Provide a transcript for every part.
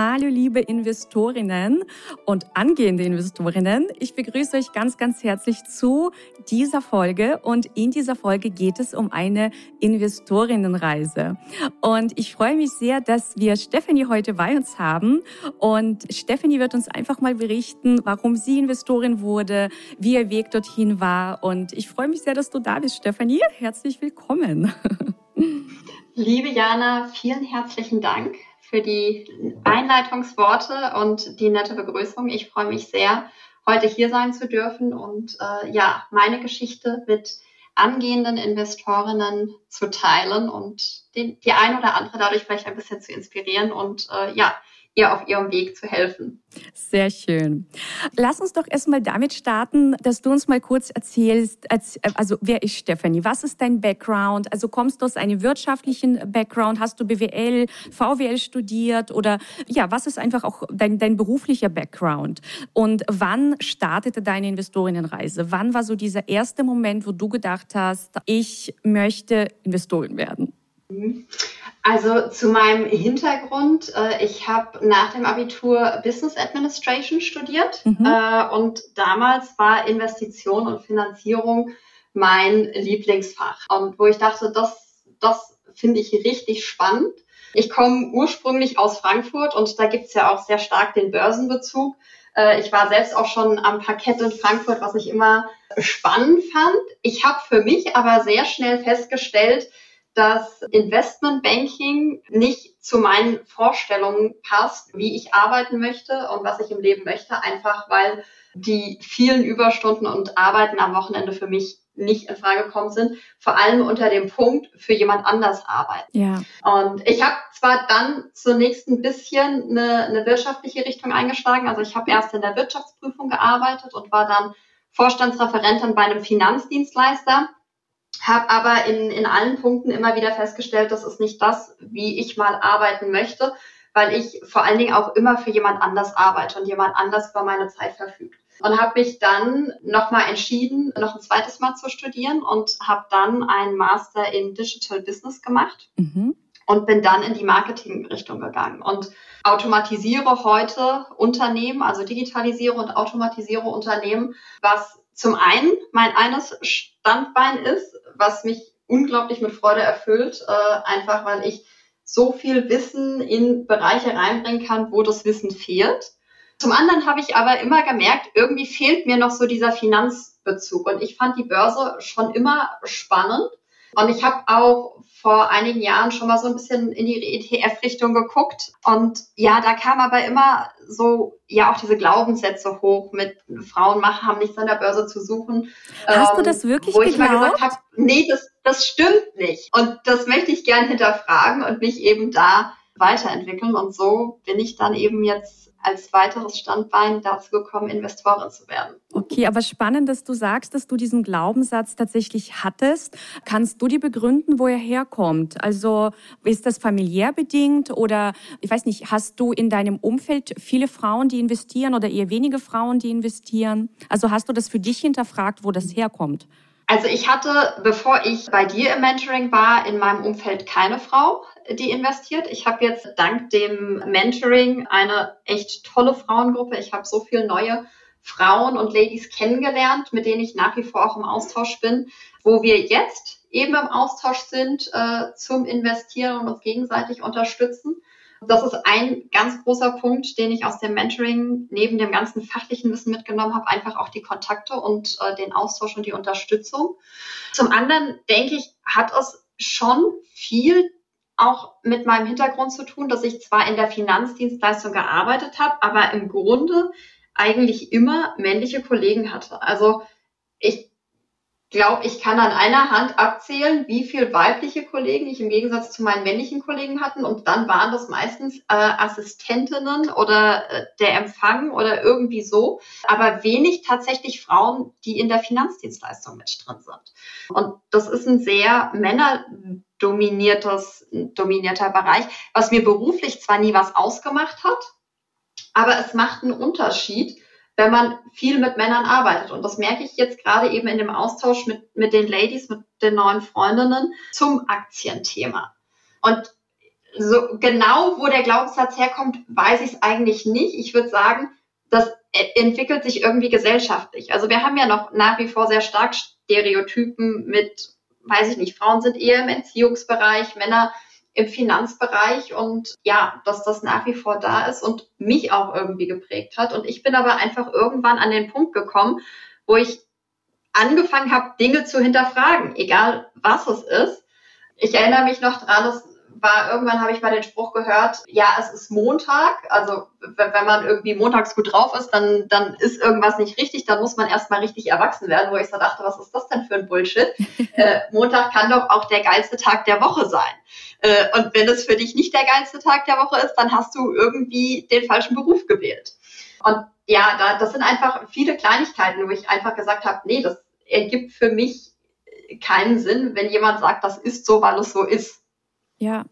Hallo liebe Investorinnen und angehende Investorinnen. Ich begrüße euch ganz, ganz herzlich zu dieser Folge und in dieser Folge geht es um eine Investorinnenreise. Und ich freue mich sehr, dass wir Stephanie heute bei uns haben und Stephanie wird uns einfach mal berichten, warum sie Investorin wurde, wie ihr Weg dorthin war und ich freue mich sehr, dass du da bist, Stephanie. Herzlich willkommen. Liebe Jana, vielen herzlichen Dank für die Einleitungsworte und die nette Begrüßung. Ich freue mich sehr, heute hier sein zu dürfen und äh, ja, meine Geschichte mit angehenden Investorinnen zu teilen und den, die ein oder andere dadurch vielleicht ein bisschen zu inspirieren und äh, ja, ihr auf ihrem Weg zu helfen. Sehr schön. Lass uns doch erstmal damit starten, dass du uns mal kurz erzählst, also wer ist Stephanie? Was ist dein Background? Also kommst du aus einem wirtschaftlichen Background? Hast du BWL, VWL studiert? Oder ja, was ist einfach auch dein, dein beruflicher Background? Und wann startete deine Investorinnenreise? Wann war so dieser erste Moment, wo du gedacht hast, ich möchte Investorin werden? Mhm. Also zu meinem Hintergrund, äh, ich habe nach dem Abitur Business Administration studiert mhm. äh, und damals war Investition und Finanzierung mein Lieblingsfach und wo ich dachte, das, das finde ich richtig spannend. Ich komme ursprünglich aus Frankfurt und da gibt's ja auch sehr stark den Börsenbezug. Äh, ich war selbst auch schon am Parkett in Frankfurt, was ich immer spannend fand. Ich habe für mich aber sehr schnell festgestellt, dass Investmentbanking nicht zu meinen Vorstellungen passt, wie ich arbeiten möchte und was ich im Leben möchte, einfach weil die vielen Überstunden und Arbeiten am Wochenende für mich nicht in Frage gekommen sind, vor allem unter dem Punkt für jemand anders arbeiten. Ja. Und ich habe zwar dann zunächst ein bisschen eine, eine wirtschaftliche Richtung eingeschlagen, also ich habe erst in der Wirtschaftsprüfung gearbeitet und war dann Vorstandsreferentin bei einem Finanzdienstleister habe aber in, in allen Punkten immer wieder festgestellt, das ist nicht das, wie ich mal arbeiten möchte, weil ich vor allen Dingen auch immer für jemand anders arbeite und jemand anders über meine Zeit verfügt. Und habe mich dann nochmal entschieden, noch ein zweites Mal zu studieren und habe dann einen Master in Digital Business gemacht mhm. und bin dann in die Marketing-Richtung gegangen und automatisiere heute Unternehmen, also digitalisiere und automatisiere Unternehmen, was zum einen mein eines Standbein ist, was mich unglaublich mit Freude erfüllt, äh, einfach weil ich so viel Wissen in Bereiche reinbringen kann, wo das Wissen fehlt. Zum anderen habe ich aber immer gemerkt, irgendwie fehlt mir noch so dieser Finanzbezug. Und ich fand die Börse schon immer spannend. Und ich habe auch vor einigen Jahren schon mal so ein bisschen in die ETF-Richtung geguckt. Und ja, da kam aber immer so, ja, auch diese Glaubenssätze hoch mit Frauen machen, haben nichts an der Börse zu suchen. Hast ähm, du das wirklich Wo geglaubt? ich mal gesagt habe, nee, das, das stimmt nicht. Und das möchte ich gern hinterfragen und mich eben da weiterentwickeln. Und so bin ich dann eben jetzt als weiteres Standbein dazu gekommen, Investorin zu werden. Okay, aber spannend, dass du sagst, dass du diesen Glaubenssatz tatsächlich hattest. Kannst du dir begründen, wo er herkommt? Also ist das familiär bedingt oder ich weiß nicht, hast du in deinem Umfeld viele Frauen, die investieren oder eher wenige Frauen, die investieren? Also hast du das für dich hinterfragt, wo das herkommt? Also ich hatte, bevor ich bei dir im Mentoring war, in meinem Umfeld keine Frau, die investiert. Ich habe jetzt dank dem Mentoring eine echt tolle Frauengruppe. Ich habe so viele neue Frauen und Ladies kennengelernt, mit denen ich nach wie vor auch im Austausch bin, wo wir jetzt eben im Austausch sind äh, zum Investieren und uns gegenseitig unterstützen. Das ist ein ganz großer Punkt, den ich aus dem Mentoring neben dem ganzen fachlichen Wissen mitgenommen habe, einfach auch die Kontakte und äh, den Austausch und die Unterstützung. Zum anderen denke ich, hat es schon viel auch mit meinem Hintergrund zu tun, dass ich zwar in der Finanzdienstleistung gearbeitet habe, aber im Grunde eigentlich immer männliche Kollegen hatte. Also ich glaube, ich kann an einer Hand abzählen, wie viel weibliche Kollegen ich im Gegensatz zu meinen männlichen Kollegen hatten. Und dann waren das meistens äh, Assistentinnen oder äh, der Empfang oder irgendwie so. Aber wenig tatsächlich Frauen, die in der Finanzdienstleistung mit drin sind. Und das ist ein sehr männerdominiertes, dominierter Bereich, was mir beruflich zwar nie was ausgemacht hat, aber es macht einen Unterschied, wenn man viel mit Männern arbeitet. Und das merke ich jetzt gerade eben in dem Austausch mit, mit den Ladies, mit den neuen Freundinnen zum Aktienthema. Und so genau, wo der Glaubenssatz herkommt, weiß ich es eigentlich nicht. Ich würde sagen, das entwickelt sich irgendwie gesellschaftlich. Also wir haben ja noch nach wie vor sehr stark Stereotypen mit, weiß ich nicht, Frauen sind eher im Entziehungsbereich, Männer im Finanzbereich und ja, dass das nach wie vor da ist und mich auch irgendwie geprägt hat. Und ich bin aber einfach irgendwann an den Punkt gekommen, wo ich angefangen habe, Dinge zu hinterfragen, egal was es ist. Ich erinnere mich noch dran, dass war, irgendwann habe ich mal den Spruch gehört, ja, es ist Montag. Also wenn man irgendwie montags gut drauf ist, dann, dann ist irgendwas nicht richtig, dann muss man erstmal richtig erwachsen werden, wo ich so dachte, was ist das denn für ein Bullshit? äh, Montag kann doch auch der geilste Tag der Woche sein. Äh, und wenn es für dich nicht der geilste Tag der Woche ist, dann hast du irgendwie den falschen Beruf gewählt. Und ja, da, das sind einfach viele Kleinigkeiten, wo ich einfach gesagt habe, nee, das ergibt für mich keinen Sinn, wenn jemand sagt, das ist so, weil es so ist. Ja.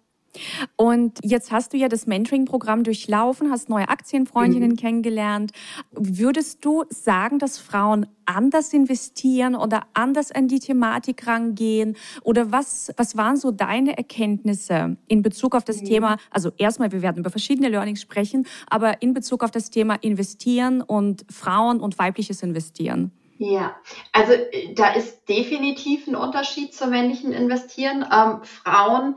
Und jetzt hast du ja das Mentoring-Programm durchlaufen, hast neue Aktienfreundinnen mhm. kennengelernt. Würdest du sagen, dass Frauen anders investieren oder anders an die Thematik rangehen? Oder was, was waren so deine Erkenntnisse in Bezug auf das mhm. Thema? Also erstmal, wir werden über verschiedene Learnings sprechen, aber in Bezug auf das Thema Investieren und Frauen und weibliches Investieren. Ja, also äh, da ist definitiv ein Unterschied zum männlichen Investieren. Ähm, Frauen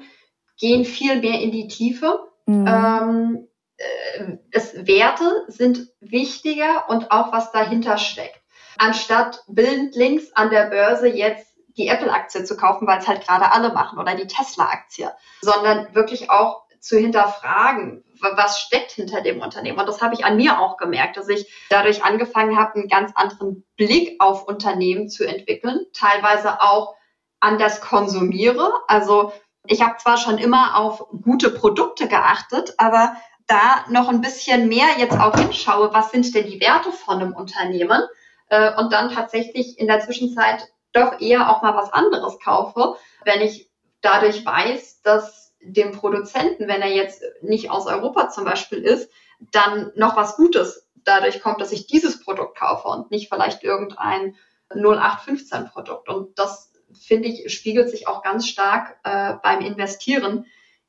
gehen viel mehr in die Tiefe. Mhm. Ähm, äh, es, Werte sind wichtiger und auch was dahinter steckt. Anstatt blind links an der Börse jetzt die Apple-Aktie zu kaufen, weil es halt gerade alle machen oder die Tesla-Aktie, sondern wirklich auch zu hinterfragen, was steckt hinter dem Unternehmen. Und das habe ich an mir auch gemerkt, dass ich dadurch angefangen habe, einen ganz anderen Blick auf Unternehmen zu entwickeln, teilweise auch anders konsumiere. Also ich habe zwar schon immer auf gute Produkte geachtet, aber da noch ein bisschen mehr jetzt auch hinschaue, was sind denn die Werte von einem Unternehmen äh, und dann tatsächlich in der Zwischenzeit doch eher auch mal was anderes kaufe, wenn ich dadurch weiß, dass dem Produzenten, wenn er jetzt nicht aus Europa zum Beispiel ist, dann noch was Gutes dadurch kommt, dass ich dieses Produkt kaufe und nicht vielleicht irgendein 0815 Produkt. Und das finde ich, spiegelt sich auch ganz stark äh, beim Investieren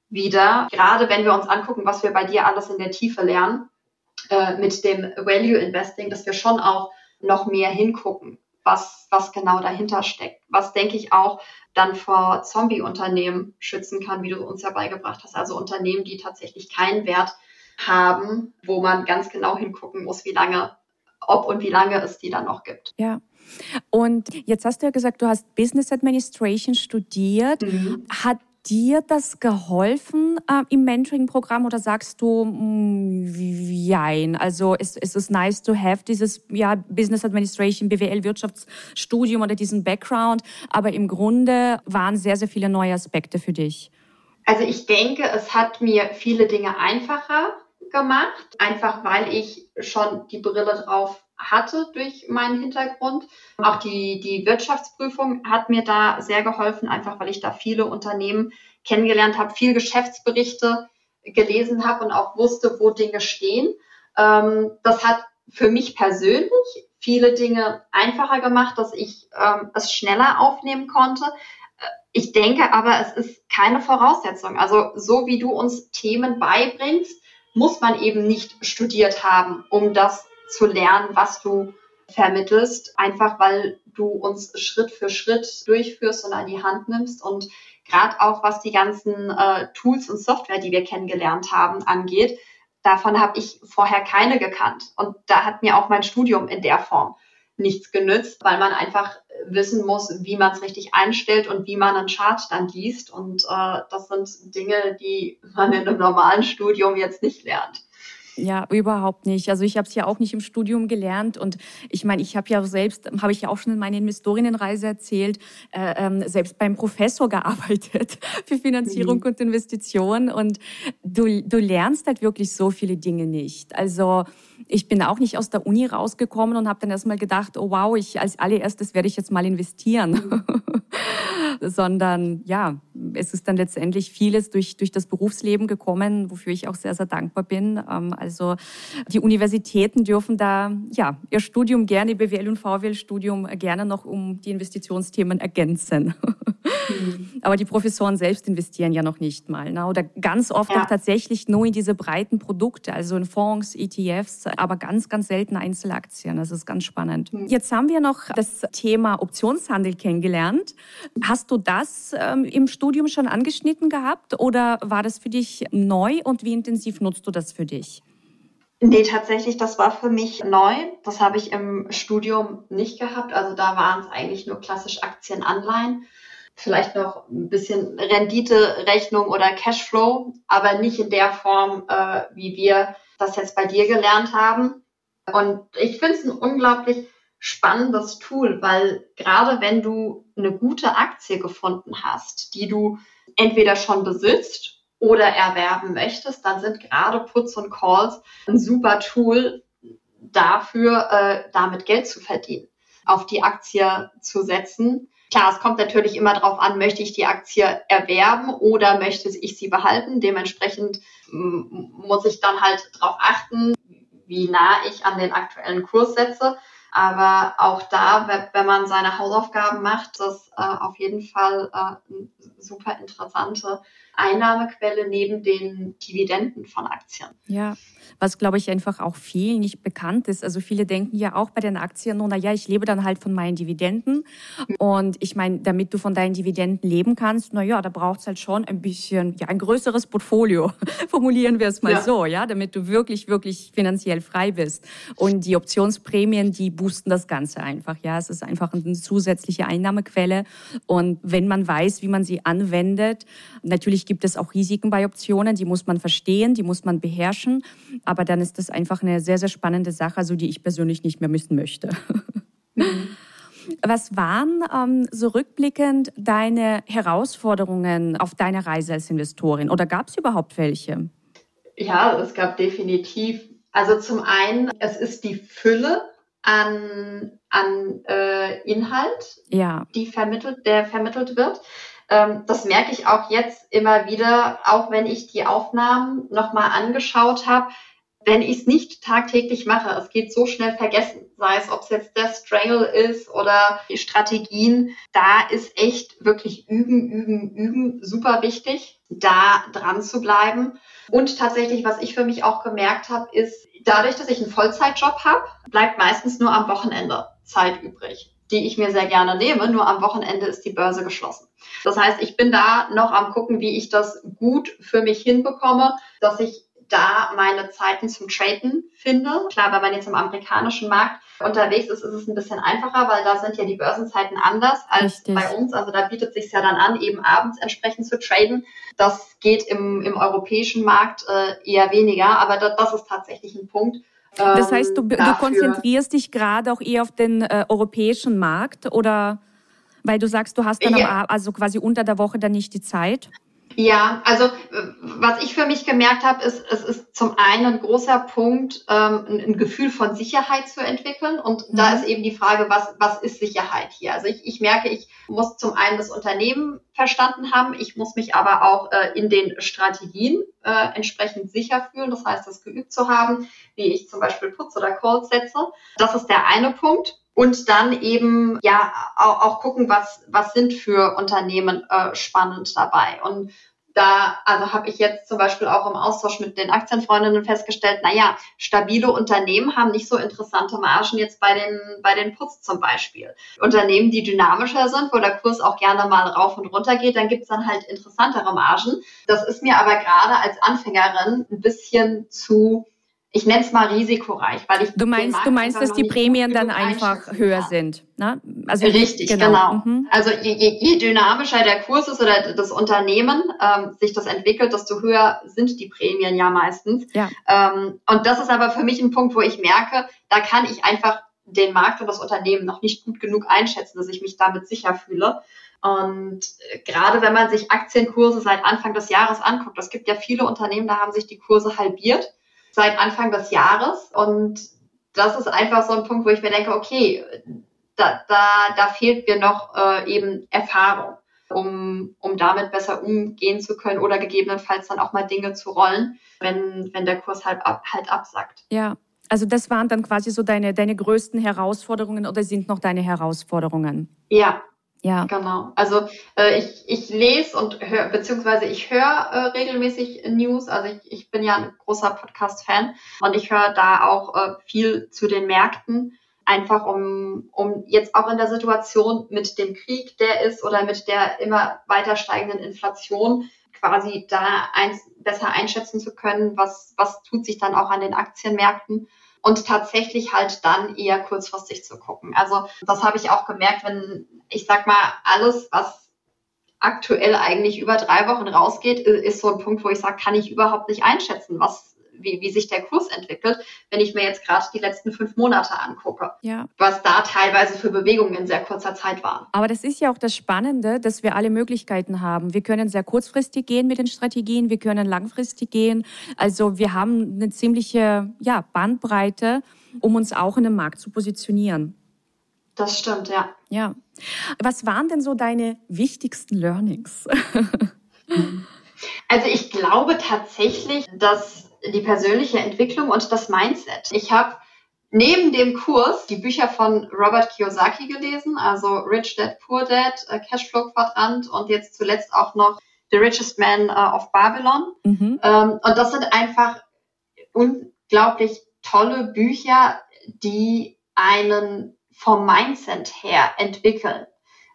wieder. Gerade wenn wir uns angucken, was wir bei dir alles in der Tiefe lernen, äh, mit dem Value Investing, dass wir schon auch noch mehr hingucken, was, was genau dahinter steckt. Was, denke ich, auch dann vor Zombie-Unternehmen schützen kann, wie du uns ja beigebracht hast. Also Unternehmen, die tatsächlich keinen Wert haben, wo man ganz genau hingucken muss, wie lange, ob und wie lange es die dann noch gibt. Ja. Und jetzt hast du ja gesagt, du hast Business Administration studiert. Mhm. Hat dir das geholfen äh, im Mentoring-Programm oder sagst du, nein, mm, also es, es ist nice to have dieses ja, Business Administration, BWL, Wirtschaftsstudium oder diesen Background, aber im Grunde waren sehr, sehr viele neue Aspekte für dich. Also ich denke, es hat mir viele Dinge einfacher gemacht, einfach weil ich schon die Brille drauf hatte durch meinen Hintergrund. Auch die, die Wirtschaftsprüfung hat mir da sehr geholfen, einfach weil ich da viele Unternehmen kennengelernt habe, viel Geschäftsberichte gelesen habe und auch wusste, wo Dinge stehen. Ähm, das hat für mich persönlich viele Dinge einfacher gemacht, dass ich ähm, es schneller aufnehmen konnte. Äh, ich denke aber, es ist keine Voraussetzung. Also so wie du uns Themen beibringst, muss man eben nicht studiert haben, um das zu lernen, was du vermittelst, einfach weil du uns Schritt für Schritt durchführst und an die Hand nimmst und gerade auch was die ganzen äh, Tools und Software, die wir kennengelernt haben, angeht, davon habe ich vorher keine gekannt und da hat mir auch mein Studium in der Form nichts genützt, weil man einfach wissen muss, wie man es richtig einstellt und wie man einen Chart dann liest und äh, das sind Dinge, die man in einem normalen Studium jetzt nicht lernt. Ja, überhaupt nicht. Also ich habe es ja auch nicht im Studium gelernt und ich meine, ich habe ja selbst, habe ich ja auch schon in meiner Investorinnenreise erzählt, äh, ähm, selbst beim Professor gearbeitet für Finanzierung mhm. und Investition und du, du lernst halt wirklich so viele Dinge nicht. Also ich bin auch nicht aus der Uni rausgekommen und habe dann erstmal gedacht, oh wow, ich als allererstes werde ich jetzt mal investieren. Sondern ja, es ist dann letztendlich vieles durch, durch das Berufsleben gekommen, wofür ich auch sehr, sehr dankbar bin. Ähm, also die Universitäten dürfen da ja ihr Studium gerne, BWL und VWL-Studium gerne noch um die Investitionsthemen ergänzen. Mhm. Aber die Professoren selbst investieren ja noch nicht mal. Ne? Oder ganz oft ja. auch tatsächlich nur in diese breiten Produkte, also in Fonds, ETFs, aber ganz, ganz selten Einzelaktien. Das ist ganz spannend. Mhm. Jetzt haben wir noch das Thema Optionshandel kennengelernt. Hast du das ähm, im Studium schon angeschnitten gehabt oder war das für dich neu und wie intensiv nutzt du das für dich? Nee, tatsächlich, das war für mich neu. Das habe ich im Studium nicht gehabt. Also da waren es eigentlich nur klassisch Aktien, Anleihen vielleicht noch ein bisschen Rendite-Rechnung oder Cashflow, aber nicht in der Form, äh, wie wir das jetzt bei dir gelernt haben. Und ich finde es ein unglaublich spannendes Tool, weil gerade wenn du eine gute Aktie gefunden hast, die du entweder schon besitzt oder erwerben möchtest, dann sind gerade Puts und Calls ein super Tool dafür, äh, damit Geld zu verdienen, auf die Aktie zu setzen Klar, es kommt natürlich immer darauf an, möchte ich die Aktie erwerben oder möchte ich sie behalten. Dementsprechend muss ich dann halt darauf achten, wie nah ich an den aktuellen Kurs setze. Aber auch da, wenn man seine Hausaufgaben macht, das äh, auf jeden Fall äh, super interessante Einnahmequelle neben den Dividenden von Aktien. Ja, was glaube ich einfach auch vielen nicht bekannt ist. Also viele denken ja auch bei den Aktien, nur, na ja, ich lebe dann halt von meinen Dividenden. Und ich meine, damit du von deinen Dividenden leben kannst, na ja, da braucht es halt schon ein bisschen, ja, ein größeres Portfolio. Formulieren wir es mal ja. so, ja, damit du wirklich, wirklich finanziell frei bist. Und die Optionsprämien, die boosten das Ganze einfach, ja. Es ist einfach eine zusätzliche Einnahmequelle. Und wenn man weiß, wie man sie anwendet, natürlich gibt es auch Risiken bei Optionen, die muss man verstehen, die muss man beherrschen. Aber dann ist das einfach eine sehr, sehr spannende Sache, also die ich persönlich nicht mehr missen möchte. Mhm. Was waren ähm, so rückblickend deine Herausforderungen auf deiner Reise als Investorin oder gab es überhaupt welche? Ja, es gab definitiv. Also zum einen, es ist die Fülle an, an äh, Inhalt, ja. die vermittelt, der vermittelt wird. Ähm, das merke ich auch jetzt immer wieder, auch wenn ich die Aufnahmen nochmal angeschaut habe wenn ich es nicht tagtäglich mache, es geht so schnell vergessen, sei es, ob es jetzt der Strangle ist oder die Strategien, da ist echt wirklich üben, üben, üben super wichtig, da dran zu bleiben. Und tatsächlich, was ich für mich auch gemerkt habe, ist, dadurch, dass ich einen Vollzeitjob habe, bleibt meistens nur am Wochenende Zeit übrig die ich mir sehr gerne nehme. Nur am Wochenende ist die Börse geschlossen. Das heißt, ich bin da noch am gucken, wie ich das gut für mich hinbekomme, dass ich da meine Zeiten zum Traden finde. Klar, wenn man jetzt im amerikanischen Markt unterwegs ist, ist es ein bisschen einfacher, weil da sind ja die Börsenzeiten anders als Richtig. bei uns. Also da bietet sich ja dann an, eben abends entsprechend zu traden. Das geht im, im europäischen Markt äh, eher weniger, aber das, das ist tatsächlich ein Punkt. Das heißt, du, du konzentrierst dich gerade auch eher auf den äh, europäischen Markt oder weil du sagst, du hast dann ja. am, also quasi unter der Woche dann nicht die Zeit? Ja, also was ich für mich gemerkt habe, ist, es ist zum einen ein großer Punkt, ähm, ein, ein, Gefühl von Sicherheit zu entwickeln. Und mhm. da ist eben die Frage, was, was ist Sicherheit hier? Also ich, ich merke, ich muss zum einen das Unternehmen verstanden haben, ich muss mich aber auch äh, in den Strategien äh, entsprechend sicher fühlen. Das heißt, das geübt zu haben, wie ich zum Beispiel Putz oder Calls setze. Das ist der eine Punkt und dann eben ja auch, auch gucken, was, was sind für Unternehmen äh, spannend dabei. Und da, also habe ich jetzt zum Beispiel auch im Austausch mit den Aktienfreundinnen festgestellt, naja, stabile Unternehmen haben nicht so interessante Margen jetzt bei den, bei den Puts zum Beispiel. Unternehmen, die dynamischer sind, wo der Kurs auch gerne mal rauf und runter geht, dann gibt's dann halt interessantere Margen. Das ist mir aber gerade als Anfängerin ein bisschen zu ich nenne es mal risikoreich, weil ich du meinst, du meinst, dass die Prämien dann einfach höher sind, ne? Also richtig, genau. genau. Mhm. Also je, je, je, dynamischer der Kurs ist oder das Unternehmen ähm, sich das entwickelt, desto höher sind die Prämien ja meistens. Ja. Ähm, und das ist aber für mich ein Punkt, wo ich merke, da kann ich einfach den Markt und das Unternehmen noch nicht gut genug einschätzen, dass ich mich damit sicher fühle. Und äh, gerade wenn man sich Aktienkurse seit Anfang des Jahres anguckt, es gibt ja viele Unternehmen, da haben sich die Kurse halbiert seit Anfang des Jahres. Und das ist einfach so ein Punkt, wo ich mir denke, okay, da, da, da fehlt mir noch äh, eben Erfahrung, um, um damit besser umgehen zu können oder gegebenenfalls dann auch mal Dinge zu rollen, wenn, wenn der Kurs halt, ab, halt absackt. Ja, also das waren dann quasi so deine, deine größten Herausforderungen oder sind noch deine Herausforderungen? Ja, ja. Genau. Also äh, ich, ich lese und höre, beziehungsweise ich höre äh, regelmäßig News. Also ich, ich bin ja ein großer Podcast-Fan und ich höre da auch äh, viel zu den Märkten, einfach um, um jetzt auch in der Situation mit dem Krieg, der ist, oder mit der immer weiter steigenden Inflation quasi da eins besser einschätzen zu können, was, was tut sich dann auch an den Aktienmärkten und tatsächlich halt dann eher kurzfristig zu gucken. Also das habe ich auch gemerkt, wenn ich sag mal, alles, was aktuell eigentlich über drei Wochen rausgeht, ist so ein Punkt, wo ich sage, kann ich überhaupt nicht einschätzen, was wie, wie sich der Kurs entwickelt, wenn ich mir jetzt gerade die letzten fünf Monate angucke. Ja. Was da teilweise für Bewegungen in sehr kurzer Zeit waren. Aber das ist ja auch das Spannende, dass wir alle Möglichkeiten haben. Wir können sehr kurzfristig gehen mit den Strategien, wir können langfristig gehen. Also wir haben eine ziemliche ja, Bandbreite, um uns auch in dem Markt zu positionieren. Das stimmt, ja. Ja. Was waren denn so deine wichtigsten Learnings? Also ich glaube tatsächlich, dass die persönliche Entwicklung und das Mindset. Ich habe neben dem Kurs die Bücher von Robert Kiyosaki gelesen, also Rich Dad, Poor Dad, äh, Cashflow Quadrant und jetzt zuletzt auch noch The Richest Man äh, of Babylon. Mhm. Ähm, und das sind einfach unglaublich tolle Bücher, die einen vom Mindset her entwickeln,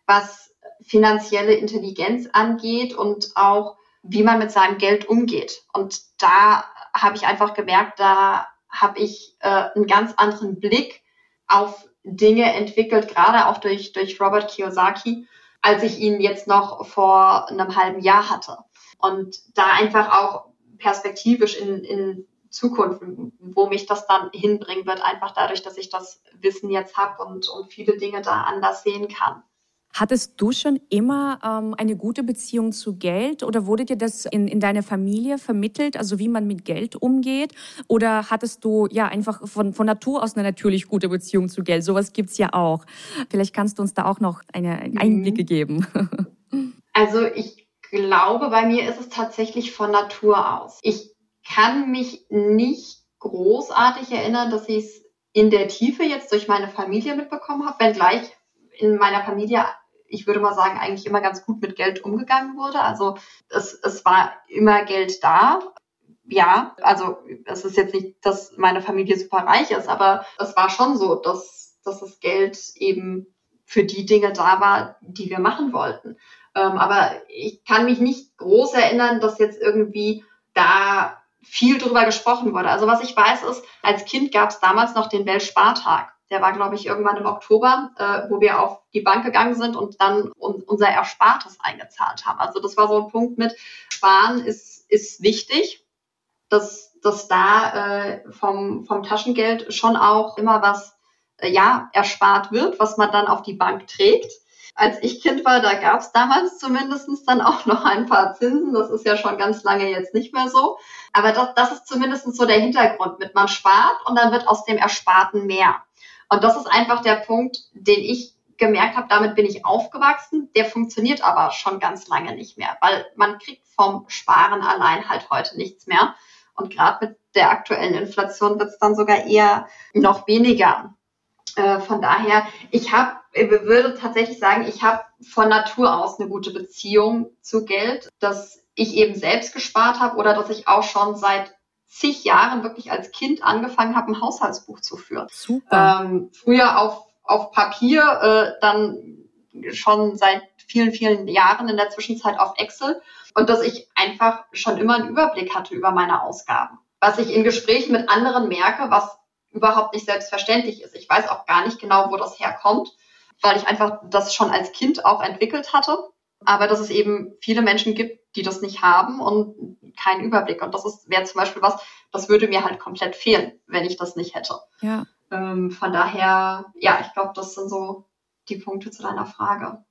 was finanzielle Intelligenz angeht und auch wie man mit seinem Geld umgeht. Und da habe ich einfach gemerkt, da habe ich äh, einen ganz anderen Blick auf Dinge entwickelt, gerade auch durch, durch Robert Kiyosaki, als ich ihn jetzt noch vor einem halben Jahr hatte. Und da einfach auch perspektivisch in, in Zukunft, wo mich das dann hinbringen wird, einfach dadurch, dass ich das Wissen jetzt habe und, und viele Dinge da anders sehen kann. Hattest du schon immer ähm, eine gute Beziehung zu Geld oder wurde dir das in, in deiner Familie vermittelt, also wie man mit Geld umgeht? Oder hattest du ja einfach von, von Natur aus eine natürlich gute Beziehung zu Geld? Sowas gibt es ja auch. Vielleicht kannst du uns da auch noch eine, eine mhm. Einblicke geben. Also ich glaube, bei mir ist es tatsächlich von Natur aus. Ich kann mich nicht großartig erinnern, dass ich es in der Tiefe jetzt durch meine Familie mitbekommen habe, wenngleich in meiner Familie ich würde mal sagen, eigentlich immer ganz gut mit Geld umgegangen wurde. Also es, es war immer Geld da. Ja, also es ist jetzt nicht, dass meine Familie super reich ist, aber es war schon so, dass, dass das Geld eben für die Dinge da war, die wir machen wollten. Ähm, aber ich kann mich nicht groß erinnern, dass jetzt irgendwie da viel drüber gesprochen wurde. Also was ich weiß ist, als Kind gab es damals noch den Weltspartag. Der war, glaube ich, irgendwann im Oktober, äh, wo wir auf die Bank gegangen sind und dann un unser Erspartes eingezahlt haben. Also das war so ein Punkt mit Sparen ist, ist wichtig, dass, dass da äh, vom, vom Taschengeld schon auch immer was äh, ja, erspart wird, was man dann auf die Bank trägt. Als ich Kind war, da gab es damals zumindestens dann auch noch ein paar Zinsen. Das ist ja schon ganz lange jetzt nicht mehr so. Aber das, das ist zumindest so der Hintergrund mit man spart und dann wird aus dem Ersparten mehr. Und das ist einfach der Punkt, den ich gemerkt habe, damit bin ich aufgewachsen. Der funktioniert aber schon ganz lange nicht mehr, weil man kriegt vom Sparen allein halt heute nichts mehr. Und gerade mit der aktuellen Inflation wird es dann sogar eher noch weniger. Äh, von daher, ich habe, würde tatsächlich sagen, ich habe von Natur aus eine gute Beziehung zu Geld, dass ich eben selbst gespart habe oder dass ich auch schon seit zig Jahren wirklich als Kind angefangen habe, ein Haushaltsbuch zu führen. Super. Ähm, früher auf, auf Papier, äh, dann schon seit vielen, vielen Jahren in der Zwischenzeit auf Excel und dass ich einfach schon immer einen Überblick hatte über meine Ausgaben. was ich in Gesprächen mit anderen merke, was überhaupt nicht selbstverständlich ist. Ich weiß auch gar nicht genau, wo das herkommt, weil ich einfach das schon als Kind auch entwickelt hatte. Aber dass es eben viele Menschen gibt, die das nicht haben und keinen Überblick. Und das wäre zum Beispiel was, das würde mir halt komplett fehlen, wenn ich das nicht hätte. Ja. Ähm, von daher, ja, ich glaube, das sind so die Punkte zu deiner Frage.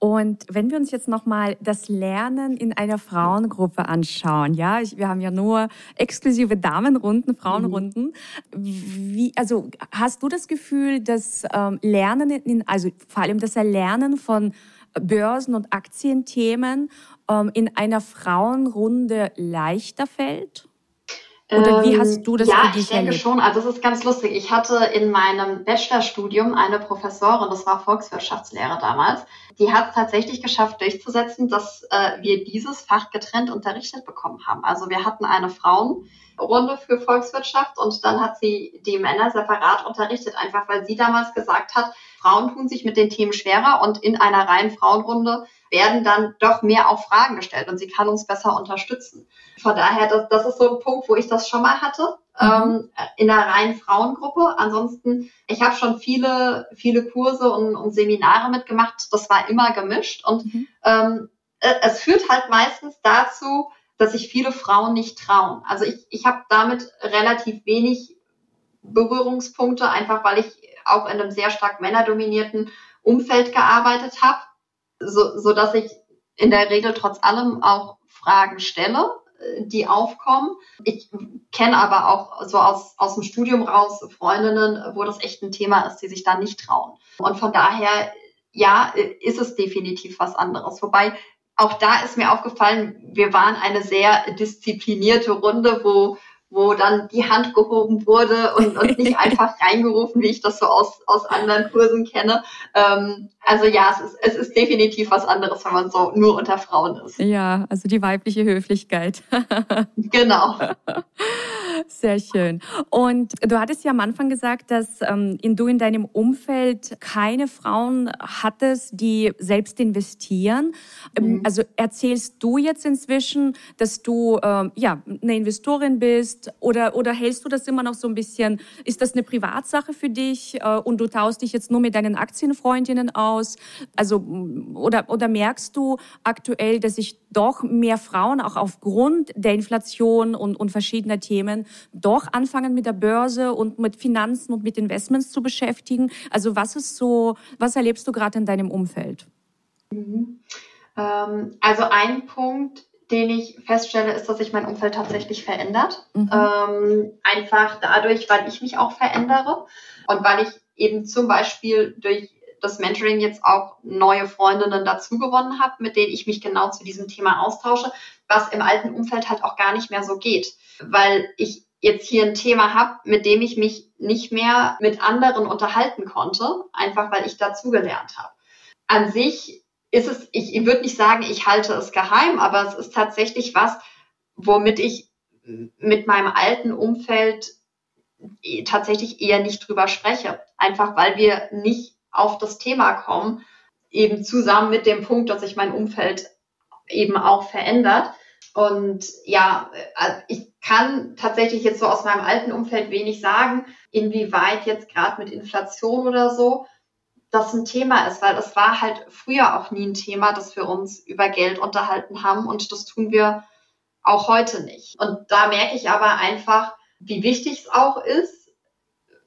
Und wenn wir uns jetzt nochmal das Lernen in einer Frauengruppe anschauen, ja, ich, wir haben ja nur exklusive Damenrunden, Frauenrunden. Mhm. Wie, also hast du das Gefühl, dass ähm, Lernen, in, also vor allem das Erlernen von Börsen- und Aktienthemen ähm, in einer Frauenrunde leichter fällt? Oder wie hast ähm, du das ja, für dich ich denke erlebt? schon. Also es ist ganz lustig. Ich hatte in meinem Bachelorstudium eine Professorin, das war Volkswirtschaftslehre damals, die hat es tatsächlich geschafft durchzusetzen, dass äh, wir dieses Fach getrennt unterrichtet bekommen haben. Also wir hatten eine Frauenrunde für Volkswirtschaft und dann hat sie die Männer separat unterrichtet, einfach weil sie damals gesagt hat, Frauen tun sich mit den Themen schwerer und in einer reinen Frauenrunde werden dann doch mehr auf Fragen gestellt und sie kann uns besser unterstützen. Von daher, das, das ist so ein Punkt, wo ich das schon mal hatte, mhm. ähm, in einer reinen Frauengruppe. Ansonsten, ich habe schon viele, viele Kurse und, und, Seminare mitgemacht. Das war immer gemischt und mhm. ähm, äh, es führt halt meistens dazu, dass sich viele Frauen nicht trauen. Also ich, ich habe damit relativ wenig Berührungspunkte, einfach weil ich auch in einem sehr stark männerdominierten Umfeld gearbeitet habe so, so dass ich in der Regel trotz allem auch Fragen stelle, äh, die aufkommen. Ich kenne aber auch so aus, aus dem Studium raus Freundinnen, wo das echt ein Thema ist, die sich da nicht trauen. Und von daher, ja, ist es definitiv was anderes. Wobei auch da ist mir aufgefallen, wir waren eine sehr disziplinierte Runde, wo wo dann die Hand gehoben wurde und, und nicht einfach reingerufen, wie ich das so aus, aus anderen Kursen kenne. Ähm, also ja, es ist, es ist definitiv was anderes, wenn man so nur unter Frauen ist. Ja, also die weibliche Höflichkeit. genau. Sehr schön. Und du hattest ja am Anfang gesagt, dass ähm, in, du in deinem Umfeld keine Frauen hattest, die selbst investieren. Ähm, mhm. Also erzählst du jetzt inzwischen, dass du ähm, ja eine Investorin bist oder oder hältst du das immer noch so ein bisschen? Ist das eine Privatsache für dich äh, und du taust dich jetzt nur mit deinen Aktienfreundinnen aus? Also oder oder merkst du aktuell, dass sich doch mehr Frauen auch aufgrund der Inflation und, und verschiedener Themen doch anfangen mit der Börse und mit Finanzen und mit Investments zu beschäftigen? Also was ist so, was erlebst du gerade in deinem Umfeld? Mhm. Ähm, also ein Punkt, den ich feststelle, ist, dass sich mein Umfeld tatsächlich verändert. Mhm. Ähm, einfach dadurch, weil ich mich auch verändere und weil ich eben zum Beispiel durch das Mentoring jetzt auch neue Freundinnen dazu gewonnen habe, mit denen ich mich genau zu diesem Thema austausche, was im alten Umfeld halt auch gar nicht mehr so geht, weil ich jetzt hier ein Thema habe, mit dem ich mich nicht mehr mit anderen unterhalten konnte, einfach weil ich dazugelernt habe. An sich ist es, ich, ich würde nicht sagen, ich halte es geheim, aber es ist tatsächlich was, womit ich mit meinem alten Umfeld tatsächlich eher nicht drüber spreche. Einfach weil wir nicht auf das Thema kommen, eben zusammen mit dem Punkt, dass sich mein Umfeld eben auch verändert. Und ja, also ich kann tatsächlich jetzt so aus meinem alten Umfeld wenig sagen, inwieweit jetzt gerade mit Inflation oder so das ein Thema ist, weil es war halt früher auch nie ein Thema, dass wir uns über Geld unterhalten haben und das tun wir auch heute nicht. Und da merke ich aber einfach, wie wichtig es auch ist,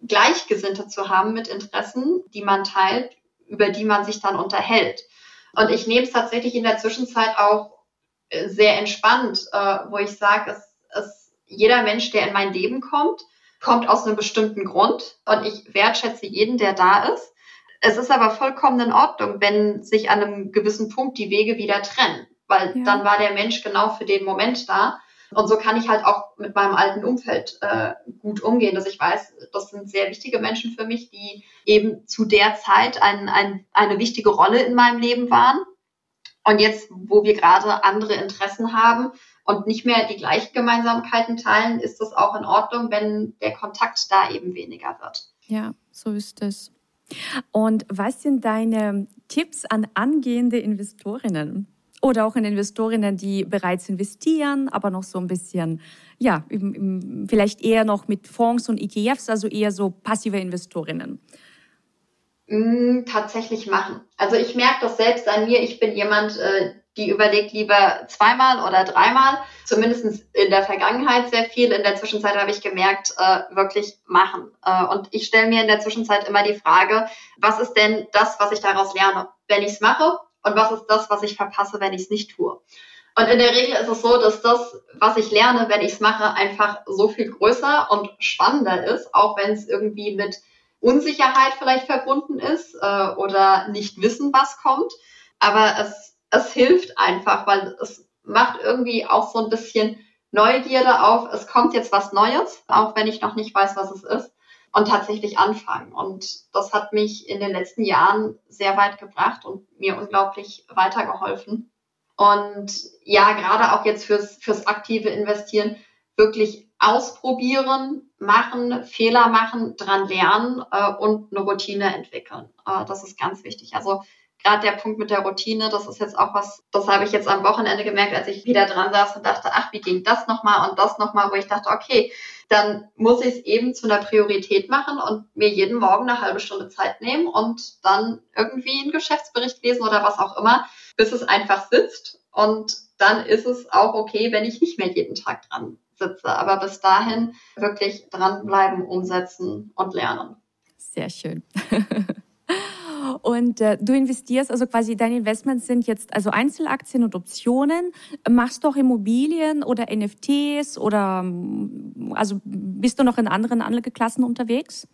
Gleichgesinnte zu haben mit Interessen, die man teilt, über die man sich dann unterhält. Und ich nehme es tatsächlich in der Zwischenzeit auch äh, sehr entspannt, äh, wo ich sage, es, es, jeder Mensch, der in mein Leben kommt, kommt aus einem bestimmten Grund und ich wertschätze jeden, der da ist. Es ist aber vollkommen in Ordnung, wenn sich an einem gewissen Punkt die Wege wieder trennen, weil ja. dann war der Mensch genau für den Moment da und so kann ich halt auch mit meinem alten Umfeld äh, gut umgehen, dass ich weiß, das sind sehr wichtige Menschen für mich, die eben zu der Zeit ein, ein, eine wichtige Rolle in meinem Leben waren. Und jetzt, wo wir gerade andere Interessen haben und nicht mehr die gleichen Gemeinsamkeiten teilen, ist das auch in Ordnung, wenn der Kontakt da eben weniger wird. Ja, so ist es. Und was sind deine Tipps an angehende Investorinnen? Oder auch in Investorinnen, die bereits investieren, aber noch so ein bisschen, ja, vielleicht eher noch mit Fonds und ETFs, also eher so passive Investorinnen? Mm, tatsächlich machen. Also ich merke das selbst an mir. Ich bin jemand, äh, die überlegt lieber zweimal oder dreimal, zumindest in der Vergangenheit sehr viel. In der Zwischenzeit habe ich gemerkt, äh, wirklich machen. Äh, und ich stelle mir in der Zwischenzeit immer die Frage, was ist denn das, was ich daraus lerne, wenn ich es mache? Und was ist das, was ich verpasse, wenn ich es nicht tue? Und in der Regel ist es so, dass das, was ich lerne, wenn ich es mache, einfach so viel größer und spannender ist, auch wenn es irgendwie mit Unsicherheit vielleicht verbunden ist äh, oder nicht wissen, was kommt. Aber es es hilft einfach, weil es macht irgendwie auch so ein bisschen Neugierde auf, es kommt jetzt was Neues, auch wenn ich noch nicht weiß, was es ist, und tatsächlich anfangen. Und das hat mich in den letzten Jahren sehr weit gebracht und mir unglaublich weitergeholfen. Und ja, gerade auch jetzt fürs, fürs aktive Investieren wirklich ausprobieren, machen, Fehler machen, dran lernen äh, und eine Routine entwickeln. Äh, das ist ganz wichtig. Also gerade der Punkt mit der Routine, das ist jetzt auch was, das habe ich jetzt am Wochenende gemerkt, als ich wieder dran saß und dachte, ach, wie ging das nochmal und das nochmal, wo ich dachte, okay, dann muss ich es eben zu einer Priorität machen und mir jeden Morgen eine halbe Stunde Zeit nehmen und dann irgendwie einen Geschäftsbericht lesen oder was auch immer, bis es einfach sitzt. Und dann ist es auch okay, wenn ich nicht mehr jeden Tag dran sitze. Aber bis dahin wirklich dranbleiben, umsetzen und lernen. Sehr schön. Und äh, du investierst, also quasi deine Investments sind jetzt also Einzelaktien und Optionen. Machst du auch Immobilien oder NFTs oder ähm, also bist du noch in anderen Anlageklassen unterwegs?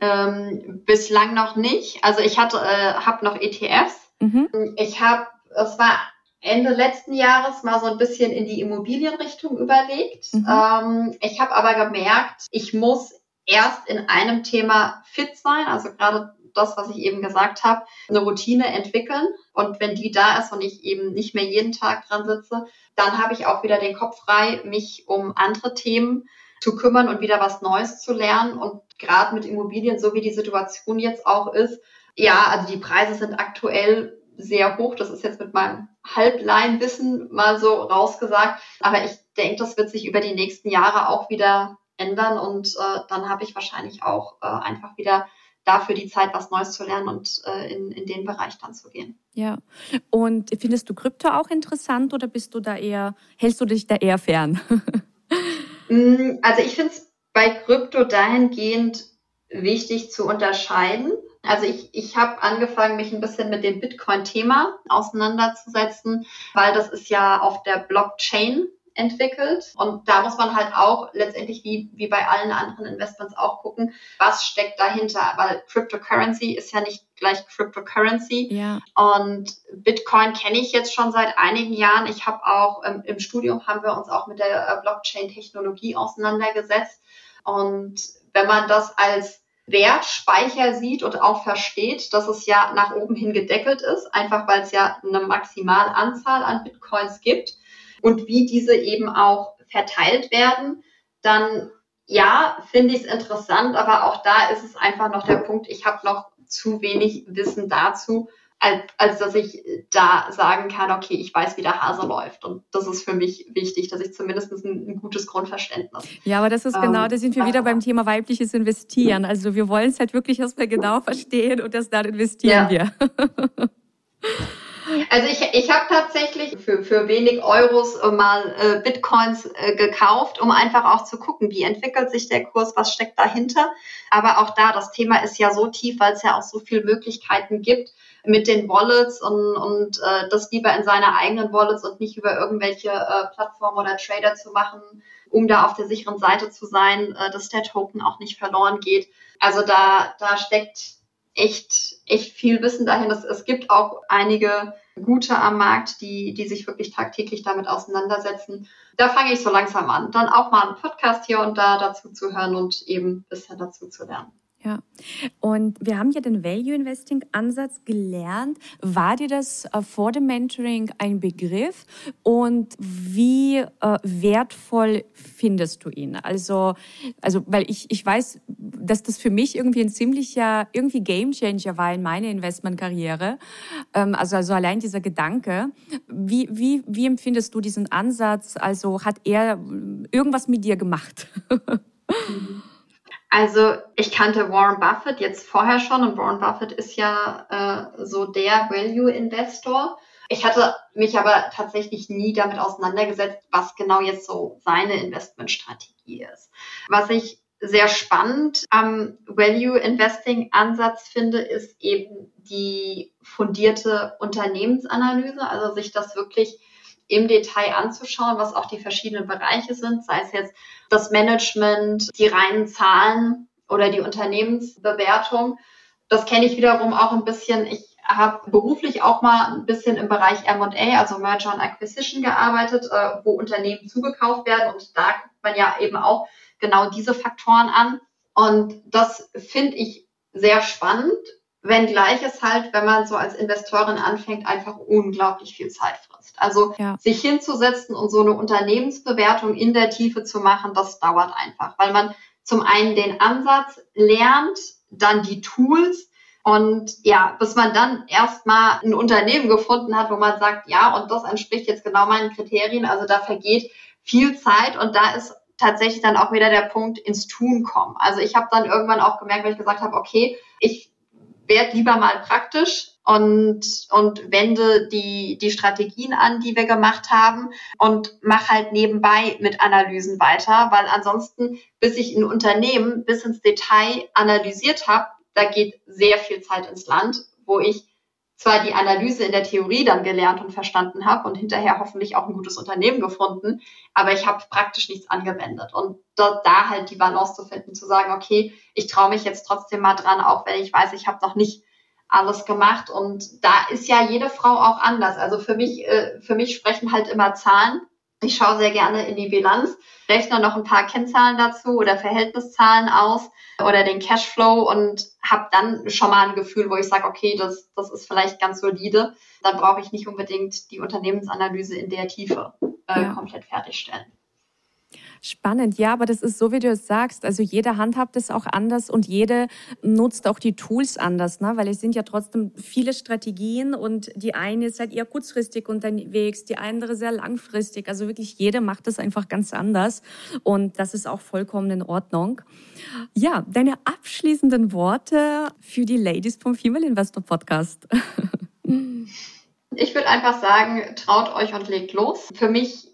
Ähm, bislang noch nicht. Also ich hatte, äh, habe noch ETFs. Mhm. Ich habe, es war Ende letzten Jahres mal so ein bisschen in die Immobilienrichtung überlegt. Mhm. Ähm, ich habe aber gemerkt, ich muss erst in einem Thema fit sein. Also gerade das, was ich eben gesagt habe, eine Routine entwickeln. Und wenn die da ist und ich eben nicht mehr jeden Tag dran sitze, dann habe ich auch wieder den Kopf frei, mich um andere Themen zu kümmern und wieder was Neues zu lernen. Und gerade mit Immobilien, so wie die Situation jetzt auch ist, ja, also die Preise sind aktuell sehr hoch. Das ist jetzt mit meinem Halbleinwissen mal so rausgesagt. Aber ich denke, das wird sich über die nächsten Jahre auch wieder ändern und äh, dann habe ich wahrscheinlich auch äh, einfach wieder dafür die Zeit, was Neues zu lernen und äh, in, in den Bereich dann zu gehen. Ja. Und findest du Krypto auch interessant oder bist du da eher, hältst du dich da eher fern? Mm, also ich finde es bei Krypto dahingehend wichtig zu unterscheiden. Also ich, ich habe angefangen, mich ein bisschen mit dem Bitcoin-Thema auseinanderzusetzen, weil das ist ja auf der Blockchain entwickelt. Und da muss man halt auch letztendlich wie, wie bei allen anderen Investments auch gucken, was steckt dahinter. Weil Cryptocurrency ist ja nicht gleich Cryptocurrency. Ja. Und Bitcoin kenne ich jetzt schon seit einigen Jahren. Ich habe auch ähm, im Studium haben wir uns auch mit der äh, Blockchain-Technologie auseinandergesetzt. Und wenn man das als Wertspeicher sieht und auch versteht, dass es ja nach oben hin gedeckelt ist, einfach weil es ja eine Maximalanzahl an Bitcoins gibt, und wie diese eben auch verteilt werden, dann ja, finde ich es interessant, aber auch da ist es einfach noch der Punkt, ich habe noch zu wenig Wissen dazu, als, als dass ich da sagen kann, okay, ich weiß, wie der Hase läuft. Und das ist für mich wichtig, dass ich zumindest ein, ein gutes Grundverständnis. Ja, aber das ist genau, ähm, genau, da sind wir wieder beim Thema weibliches Investieren. Also wir wollen es halt wirklich erstmal genau verstehen und das dann investieren ja. wir. Also ich, ich habe tatsächlich für, für wenig Euros äh, mal äh, Bitcoins äh, gekauft, um einfach auch zu gucken, wie entwickelt sich der Kurs, was steckt dahinter. Aber auch da, das Thema ist ja so tief, weil es ja auch so viele Möglichkeiten gibt mit den Wallets und, und äh, das lieber in seiner eigenen Wallets und nicht über irgendwelche äh, Plattformen oder Trader zu machen, um da auf der sicheren Seite zu sein, äh, dass der Token auch nicht verloren geht. Also da, da steckt echt, echt viel Wissen dahin. Es, es gibt auch einige gute am Markt, die, die sich wirklich tagtäglich damit auseinandersetzen. Da fange ich so langsam an. Dann auch mal einen Podcast hier und da dazu zu hören und eben ein bisschen dazu zu lernen. Ja, und wir haben ja den Value Investing Ansatz gelernt. War dir das äh, vor dem Mentoring ein Begriff und wie äh, wertvoll findest du ihn? Also, also weil ich, ich weiß, dass das für mich irgendwie ein ziemlicher irgendwie Gamechanger war in meiner Investmentkarriere. Ähm, also, also allein dieser Gedanke. Wie, wie, wie empfindest du diesen Ansatz? Also hat er irgendwas mit dir gemacht? Also ich kannte Warren Buffett jetzt vorher schon und Warren Buffett ist ja äh, so der Value-Investor. Ich hatte mich aber tatsächlich nie damit auseinandergesetzt, was genau jetzt so seine Investmentstrategie ist. Was ich sehr spannend am Value Investing Ansatz finde, ist eben die fundierte Unternehmensanalyse, also sich das wirklich im Detail anzuschauen, was auch die verschiedenen Bereiche sind, sei es jetzt das Management, die reinen Zahlen oder die Unternehmensbewertung. Das kenne ich wiederum auch ein bisschen. Ich habe beruflich auch mal ein bisschen im Bereich M&A, also Merger and Acquisition gearbeitet, äh, wo Unternehmen zugekauft werden und da guckt man ja eben auch genau diese Faktoren an. Und das finde ich sehr spannend, wenngleich es halt, wenn man so als Investorin anfängt, einfach unglaublich viel Zeit frisst. Also ja. sich hinzusetzen und so eine Unternehmensbewertung in der Tiefe zu machen, das dauert einfach, weil man zum einen den Ansatz lernt, dann die Tools und ja, bis man dann erstmal ein Unternehmen gefunden hat, wo man sagt, ja, und das entspricht jetzt genau meinen Kriterien. Also da vergeht viel Zeit und da ist tatsächlich dann auch wieder der Punkt ins Tun kommen. Also ich habe dann irgendwann auch gemerkt, weil ich gesagt habe, okay, ich werde lieber mal praktisch und, und wende die, die Strategien an, die wir gemacht haben und mache halt nebenbei mit Analysen weiter, weil ansonsten, bis ich ein Unternehmen bis ins Detail analysiert habe, da geht sehr viel Zeit ins Land, wo ich zwar die Analyse in der Theorie dann gelernt und verstanden habe und hinterher hoffentlich auch ein gutes Unternehmen gefunden, aber ich habe praktisch nichts angewendet. Und da, da halt die Balance zu finden, zu sagen, okay, ich traue mich jetzt trotzdem mal dran, auch wenn ich weiß, ich habe noch nicht alles gemacht. Und da ist ja jede Frau auch anders. Also für mich, äh, für mich sprechen halt immer Zahlen. Ich schaue sehr gerne in die Bilanz, rechne noch ein paar Kennzahlen dazu oder Verhältniszahlen aus oder den Cashflow und habe dann schon mal ein Gefühl, wo ich sage, okay, das, das ist vielleicht ganz solide. Dann brauche ich nicht unbedingt die Unternehmensanalyse in der Tiefe äh, ja. komplett fertigstellen. Spannend, ja, aber das ist so, wie du es sagst. Also jeder handhabt es auch anders und jede nutzt auch die Tools anders, ne? weil es sind ja trotzdem viele Strategien und die eine ist halt eher kurzfristig unterwegs, die andere sehr langfristig. Also wirklich jede macht es einfach ganz anders und das ist auch vollkommen in Ordnung. Ja, deine abschließenden Worte für die Ladies vom Female Investor Podcast. Ich würde einfach sagen, traut euch und legt los. Für mich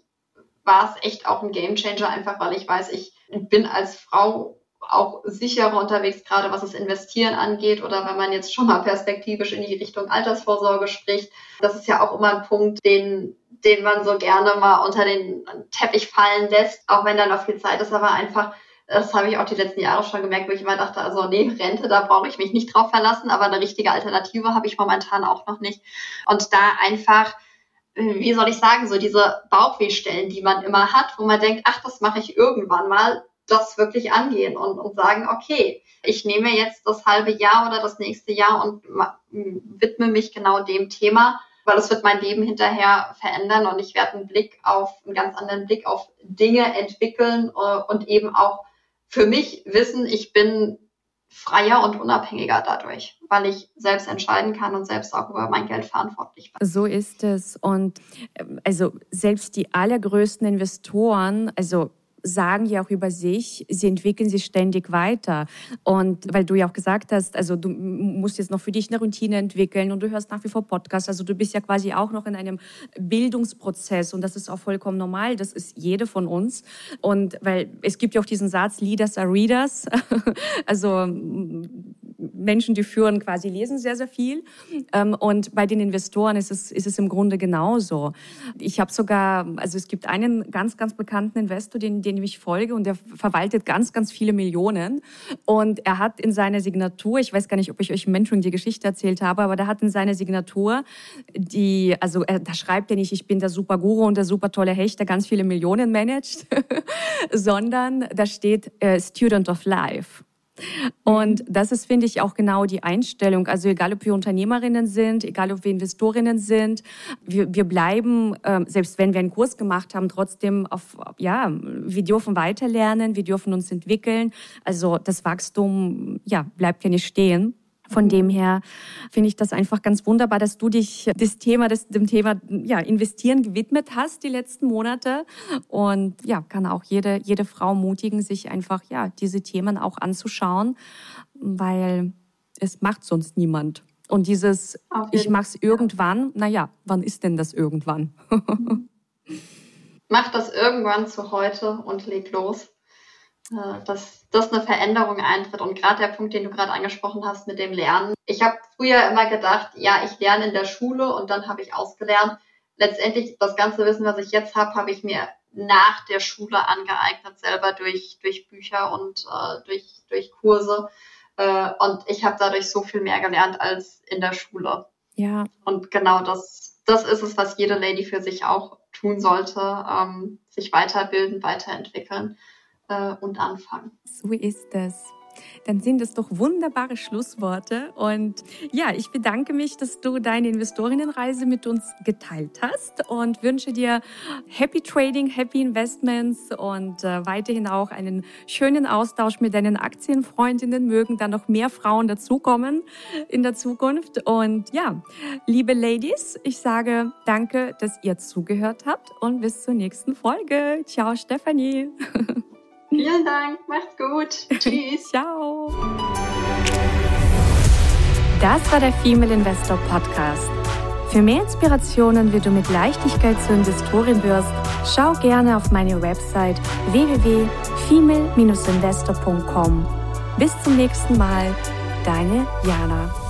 war es echt auch ein Gamechanger, einfach weil ich weiß, ich bin als Frau auch sicherer unterwegs, gerade was das Investieren angeht oder wenn man jetzt schon mal perspektivisch in die Richtung Altersvorsorge spricht. Das ist ja auch immer ein Punkt, den, den man so gerne mal unter den Teppich fallen lässt, auch wenn da noch viel Zeit ist, aber einfach das habe ich auch die letzten Jahre schon gemerkt, wo ich immer dachte, also nee, Rente, da brauche ich mich nicht drauf verlassen, aber eine richtige Alternative habe ich momentan auch noch nicht. Und da einfach wie soll ich sagen, so diese Bauchwehstellen, die man immer hat, wo man denkt, ach, das mache ich irgendwann mal, das wirklich angehen und, und sagen, okay, ich nehme jetzt das halbe Jahr oder das nächste Jahr und widme mich genau dem Thema, weil es wird mein Leben hinterher verändern und ich werde einen Blick auf, einen ganz anderen Blick auf Dinge entwickeln äh, und eben auch für mich wissen, ich bin freier und unabhängiger dadurch, weil ich selbst entscheiden kann und selbst auch über mein Geld verantwortlich bin. So ist es. Und ähm, also selbst die allergrößten Investoren, also sagen ja auch über sich, sie entwickeln sich ständig weiter. Und weil du ja auch gesagt hast, also du musst jetzt noch für dich eine Routine entwickeln und du hörst nach wie vor Podcasts. Also du bist ja quasi auch noch in einem Bildungsprozess und das ist auch vollkommen normal. Das ist jede von uns. Und weil es gibt ja auch diesen Satz, Leaders are Readers. also Menschen, die führen, quasi lesen sehr, sehr viel. Ähm, und bei den Investoren ist es, ist es im Grunde genauso. Ich habe sogar, also es gibt einen ganz, ganz bekannten Investor, den, den ich folge und der verwaltet ganz, ganz viele Millionen. Und er hat in seiner Signatur, ich weiß gar nicht, ob ich euch im Mentoring die Geschichte erzählt habe, aber der hat in seiner Signatur die, also er, da schreibt er nicht, ich bin der super Guru und der super tolle Hecht, der ganz viele Millionen managt, sondern da steht äh, Student of Life. Und das ist, finde ich, auch genau die Einstellung. Also egal, ob wir Unternehmerinnen sind, egal, ob wir Investorinnen sind, wir, wir bleiben, äh, selbst wenn wir einen Kurs gemacht haben, trotzdem auf, ja, wir dürfen weiterlernen, wir dürfen uns entwickeln. Also das Wachstum, ja, bleibt ja nicht stehen. Von dem her finde ich das einfach ganz wunderbar, dass du dich das Thema, das, dem Thema ja, Investieren gewidmet hast die letzten Monate. Und ja, kann auch jede, jede Frau mutigen, sich einfach ja, diese Themen auch anzuschauen, weil es macht sonst niemand. Und dieses, ich mache es irgendwann, naja, wann ist denn das irgendwann? Mach das irgendwann zu heute und leg los. Äh, dass, eine Veränderung eintritt. Und gerade der Punkt, den du gerade angesprochen hast mit dem Lernen. Ich habe früher immer gedacht, ja, ich lerne in der Schule und dann habe ich ausgelernt. Letztendlich, das ganze Wissen, was ich jetzt habe, habe ich mir nach der Schule angeeignet, selber durch, durch Bücher und äh, durch, durch Kurse. Äh, und ich habe dadurch so viel mehr gelernt als in der Schule. Ja. Und genau das, das ist es, was jede Lady für sich auch tun sollte, ähm, sich weiterbilden, weiterentwickeln äh, und anfangen. So ist es. Dann sind das doch wunderbare Schlussworte. Und ja, ich bedanke mich, dass du deine Investorinnenreise mit uns geteilt hast und wünsche dir Happy Trading, Happy Investments und äh, weiterhin auch einen schönen Austausch mit deinen Aktienfreundinnen. Mögen da noch mehr Frauen dazukommen in der Zukunft. Und ja, liebe Ladies, ich sage danke, dass ihr zugehört habt und bis zur nächsten Folge. Ciao, Stefanie. Vielen Dank, macht's gut. Tschüss. Ciao. Das war der Female Investor Podcast. Für mehr Inspirationen, wie du mit Leichtigkeit zur Investorin wirst, schau gerne auf meine Website www.female-investor.com. Bis zum nächsten Mal, deine Jana.